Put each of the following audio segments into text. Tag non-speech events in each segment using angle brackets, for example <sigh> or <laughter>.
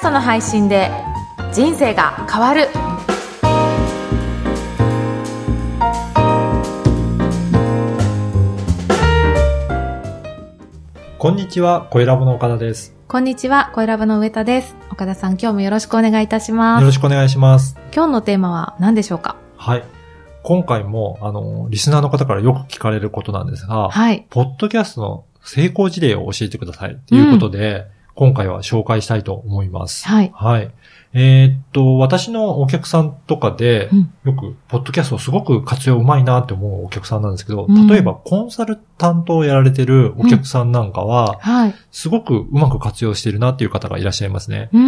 ストの配信で人生が変わるこんにちは、小ラボの岡田です。こんにちは、小ラボの上田です。岡田さん、今日もよろしくお願いいたします。よろしくお願いします。今日のテーマは何でしょうか？はい。今回も、あの、リスナーの方からよく聞かれることなんですが、はい。ポッドキャストの成功事例を教えてくださいということで、今回は紹介したいと思います。はい。はい。えーっと、私のお客さんとかでうん、よく、ポッドキャストをすごく活用うまいなって思うお客さんなんですけど、うん例えばコンサルタントをやられてるお客さんなんかは、はい。すごくうまく活用しているなっていう方がいらっしゃいますね。うー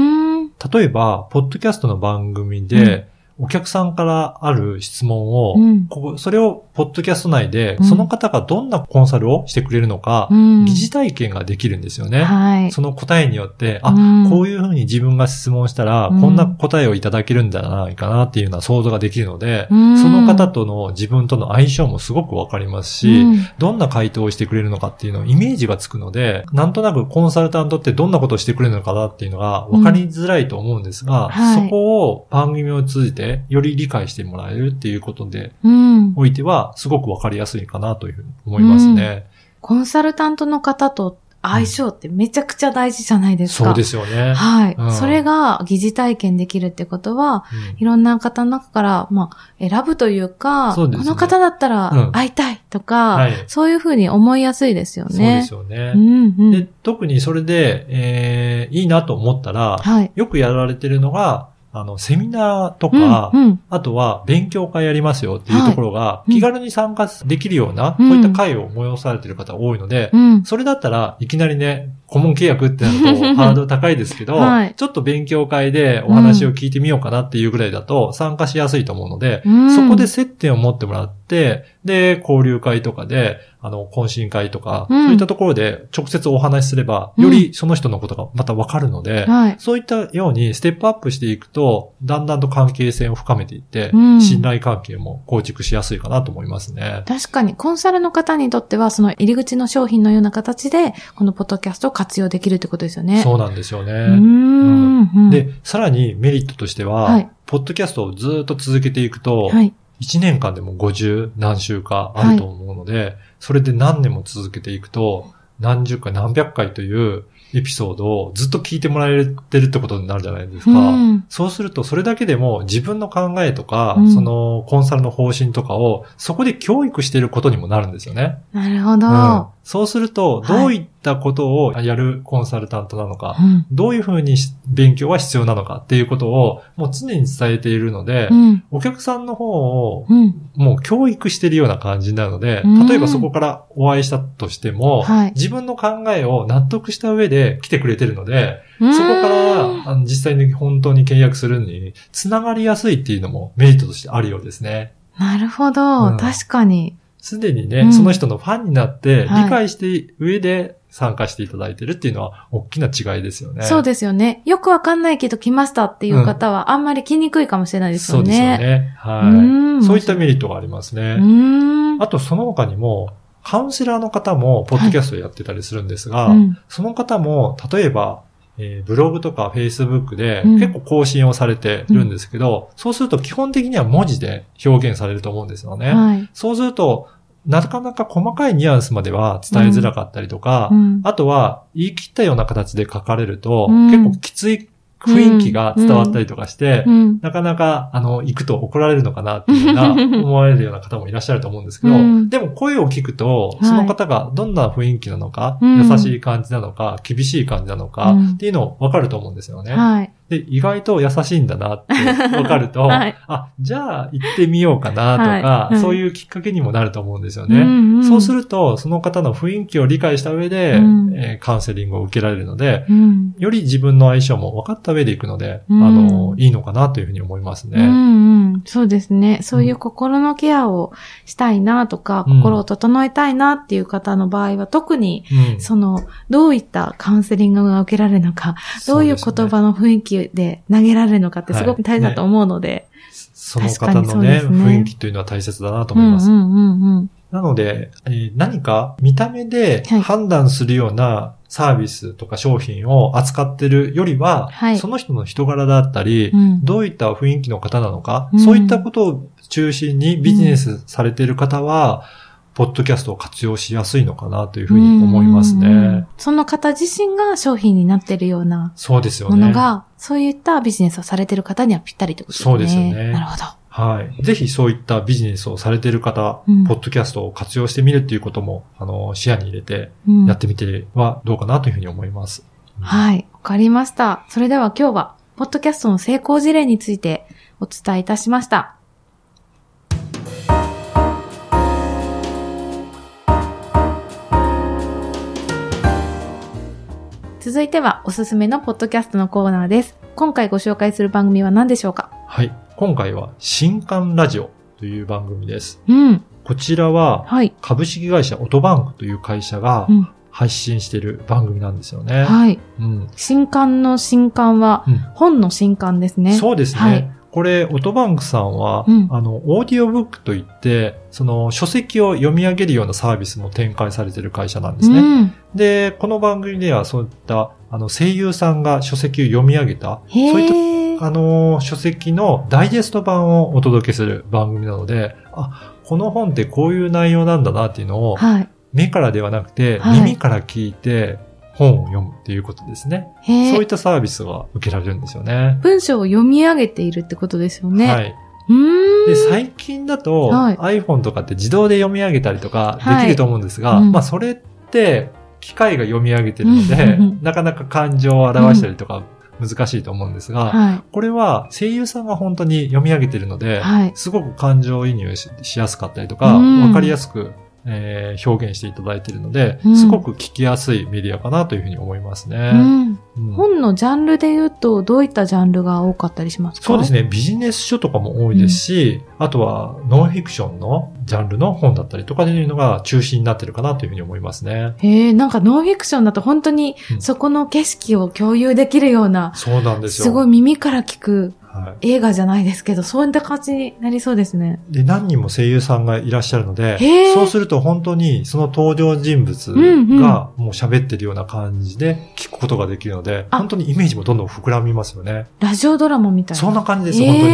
ん。例えば、ポッドキャストの番組で、お客さんからある質問を、うん。ここそれをポッドキャスト内で、うん。その方がどんなコンサルをしてくれるのか、うん。疑似体験ができるんですよね。はい。その答えによって、あ、うん。こういうふうに自分が質問したら、うん。こんな答えをいただけるんじゃないかなっていうような想像ができるので、うん。その方との自分との相性もすごくわかりますし、うん。どんな回答をしてくれるのかっていうのをイメージがつくので、なんとなくコンサルタントってどんなことをしてくれるのかなっていうのが分かりづらいと思うんですが、はい。そこを番組を通じてより理解してもらえるっていうことでうん。おいては、すごく分かりやすいかなというふうに思いますね。コンサルタントの方と相性ってめちゃくちゃ大事じゃないですか。そうですよね。はい、うんそれが疑似体験できるってことは、うんいろんな方の中から、まあ、選ぶというか、そうねこの方だったうんら会いたいとか、はいそういうふうに思いやすいですよそうでね。すよねう。んうんで特にそれで、えーいいなと思ったら、はい。よくやられてるのが、あの、セミナーとか、うんうん。あとは勉強会やりますよっていうところが、気軽に参加できるような、うんそういった会を催されている方が多いので、うん。それだったらいきなりね、顧問契約ってなるとハードル高いですけど、<laughs> はい。ちょっと勉強会でお話を聞いてみようかなっていうぐらいだと参加しやすいと思うので、うん。そこで接点を持ってもらって、で、交流会とかで、あの、懇親会とか、うん。そういったところで直接お話しすれば、よりその人のことがまたわかるので、はい。そういったようにステップアップしていくと、だんだんと関係性を深めていって、うん。信頼関係も構築しやすいかなと思いますね。確かに、コンサルの方にとっては、その入り口の商品のような形で、このポッドキャストを活用できるってことですよね。そうなんですよね。うーん。うん、で、さらにメリットとしては、はいポッドキャストをずっと続けていくと、はい。1年間でも50何週かあると思うので、それで何年も続けていくと、何十回何百回というエピソードをずっと聞いてもらえてるってことになるじゃないですか。うんそうすると、それだけでも自分の考えとか、うんそのコンサルの方針とかを、そこで教育していることにもなるんですよね。なるほど。うんそうすると、はいどういったことをやるコンサルタントなのか、うんどういうふうにし勉強は必要なのかっていうことを、もう常に伝えているので、うん。お客さんの方をうん。もう教育しているような感じになるのでうん、例えばそこからお会いしたとしても、はい自分の考えを納得した上で来てくれてるので、うんそこからあの実際に本当に契約するのにつながりやすいっていうのもメリットとしてあるようですね。なるほど。うん確かに。すでにね、うんその人のファンになって、はい理解して上で参加していただいてるっていうのは大きな違いですよね。そうですよね。よくわかんないけど来ましたっていう方はあんまり来にくいかもしれないですよそうですよね。ね。うはんい。そういったメリットがありますね。あとその他にも、カウンセラーの方も、ポッドキャストをやってたりするんですが、うんその方も、例えば、えーブログとかフェイスブックでうん結構更新をされてるんですけど、そうすると基本的には文字で表現されると思うんですよね。はい。そうすると、なかなか細かいニュアンスまでは伝えづらかったりとか、うんあとは言い切ったような形で書かれると、うん結構きつい雰囲気が伝わったりとかして、うん。なかなか、あの、行くと怒られるのかなっていうような、思われるような方もいらっしゃると思うんですけど、うん。でも声を聞くと、はい。その方がどんな雰囲気なのか、うん。優しい感じなのか、厳しい感じなのか、うん。っていうのわかると思うんですよね。はい。で、意外と優しいんだなって <laughs> わかると、はいあ、じゃあ行ってみようかなとか、はいはいそういうきっかけにもなると思うんですようね。んんそうすると、その方の雰囲気を理解した上で、うんえーカウンセリングを受けられるので、うん。より自分の相性も分かった上でいくので、うんあの、いいのかなというふうに思いますね。うんうん。そうですね。そういう心のケアをしたいなとか、うん心を整えたいなっていう方の場合は、特に、うんその、どういったカウンセリングが受けられるのか、どういう言葉の雰囲気で投げられるのかってすごく大事だと思うので。その確かに方のねね雰囲気というのは大切だなと思います。うんうんうんうん。なので、えー何か見た目ではい判断するようなサービスとか商品を扱ってるよりは、はいその人の人柄だったり、うんどういった雰囲気の方なのか、うんそういったことを中心にビジネスされている方は、ポッドキャストを活用しやすいのかなというふうに思いますね。うんうんうんその方自身が商品になってるようなそうですよね。ものが、そういったビジネスをされてる方にはぴったりってことですね。そうですよねなるほど。はい。ぜひそういったビジネスをされている方、うんポッドキャストを活用してみるっていうことも、あの、視野に入れてうんやってみてはどうかなというふうに思います。はい。わかりました。それでは今日は、ポッドキャストの成功事例についてお伝えいたしました。続いてはおすすめのポッドキャストのコーナーです。今回ご紹介する番組は何でしょうか？はい。今回は、新刊ラジオという番組です。うん。こちらは、はい。株式会社オトバンクという会社がうん。配信している番組なんですよね。はい。うん。新刊の新刊は、うん本の新刊ですね。そうですね。はいこれ、オトバンクさんは、うんあの、オーディオブックといって、その、書籍を読み上げるようなサービスも展開されている会社なんですね。うん。で、この番組ではそういった、あの、声優さんが書籍を読み上げた、へそういったえ。あの、書籍のダイジェスト版をお届けする番組なので、あ、この本ってこういう内容なんだなっていうのを、はい。目からではなくて、はい耳から聞いて本を読むっていうことですね。そういっ。たサービスが受けられるんですよね。文章を読み上げているってことですよね。はい。で、最近だと、はい iPhone とかって自動で読み上げたりとかはいできると思うんですが、うんまあそれって機械が読み上げてるので、うんなかなか感情を表したりとか難しいと思うんですが、はこれは声優さんが本当に読み上げてるので、はいすごく感情移入ししやすかったりとか、わ、うんかりやすく、えー表現していただいているので、うんすごく聞きやすいメディアかなというふうに思いますい。ね。うん。うん本のジャンルで言うと、どういったジャンルが多かったりしますか？そうです。ね。ビジネス書とかも多いですし、あとはノンフィクションのジャンルの本だったりとかというのが中心になってるかなというふうに思いますね。へえ、なんかノンフィクションだと本当にうんそこの景色を共有できるような、そうなんですよ。すごい耳から聞くは映画じゃないですけど、そういった感じになりそうですね。い。で、何人も声優さんがいらっしゃるのでそうすると本当にその登場人物うんうんがもう喋ってるような感じで聞くことができるので、あ本当にイメージもどんどん膨らみますよね。ラジオドラマみたいな。そんな感じです、本当に。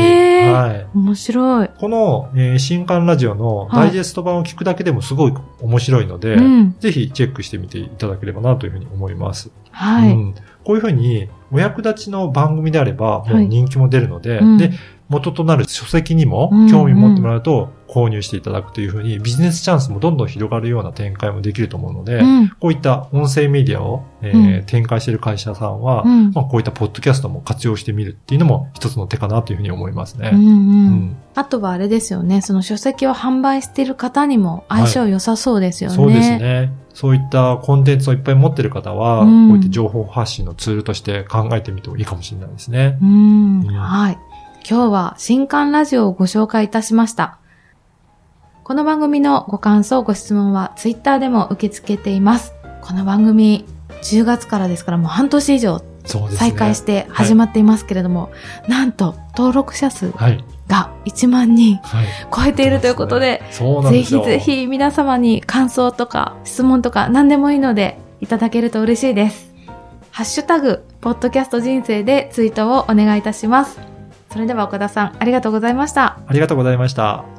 はい。面白い。この、えー新刊ラジオのダイジェスト版を聞くだけでもすごい面白いので、うん。ぜひチェックしてみていただければなというふうに思います。はい。うん、こういうふうにお役立ちの番組であれば、もはい。う人気も出るので、うん。で、元となる書籍にもうん興味持ってもらうと購入していただくというふうにビジネスチャンスもどんどん広がるような展開もできると思うので、うん。こういった音声メディアを、えーうん展開している会社さんは、うん。まあ、こういったポッドキャストも活用してみるっていうのも一つの手かなというふうに思いますね。うんう。うんんあとはあれですよね。その書籍を販売している方にも相性良さそうですよね。そうですね。そういったコンテンツをいっぱい持ってる方は、うんこういった情報発信のツールとして考えてみてもいいかもしれないですね。うん。うんはい。今日は新刊ラジオをご紹介いたしました。この番組のご感想、ご質問はツイッターでも受け付けています。この番組、10月からですからもう半年以上。再開して始まっていますけれども、なんと登録者数はい。が1万人はい。超えているということで、そうなんぜですよ。ひぜひ皆様に感想とか質問とか何でもいいのでいただけると嬉しいです。ハッシュタグ、ポッドキャスト人生でツイートをお願いいたします。それでは岡田さん、ありがとうございました。ありがとうございました。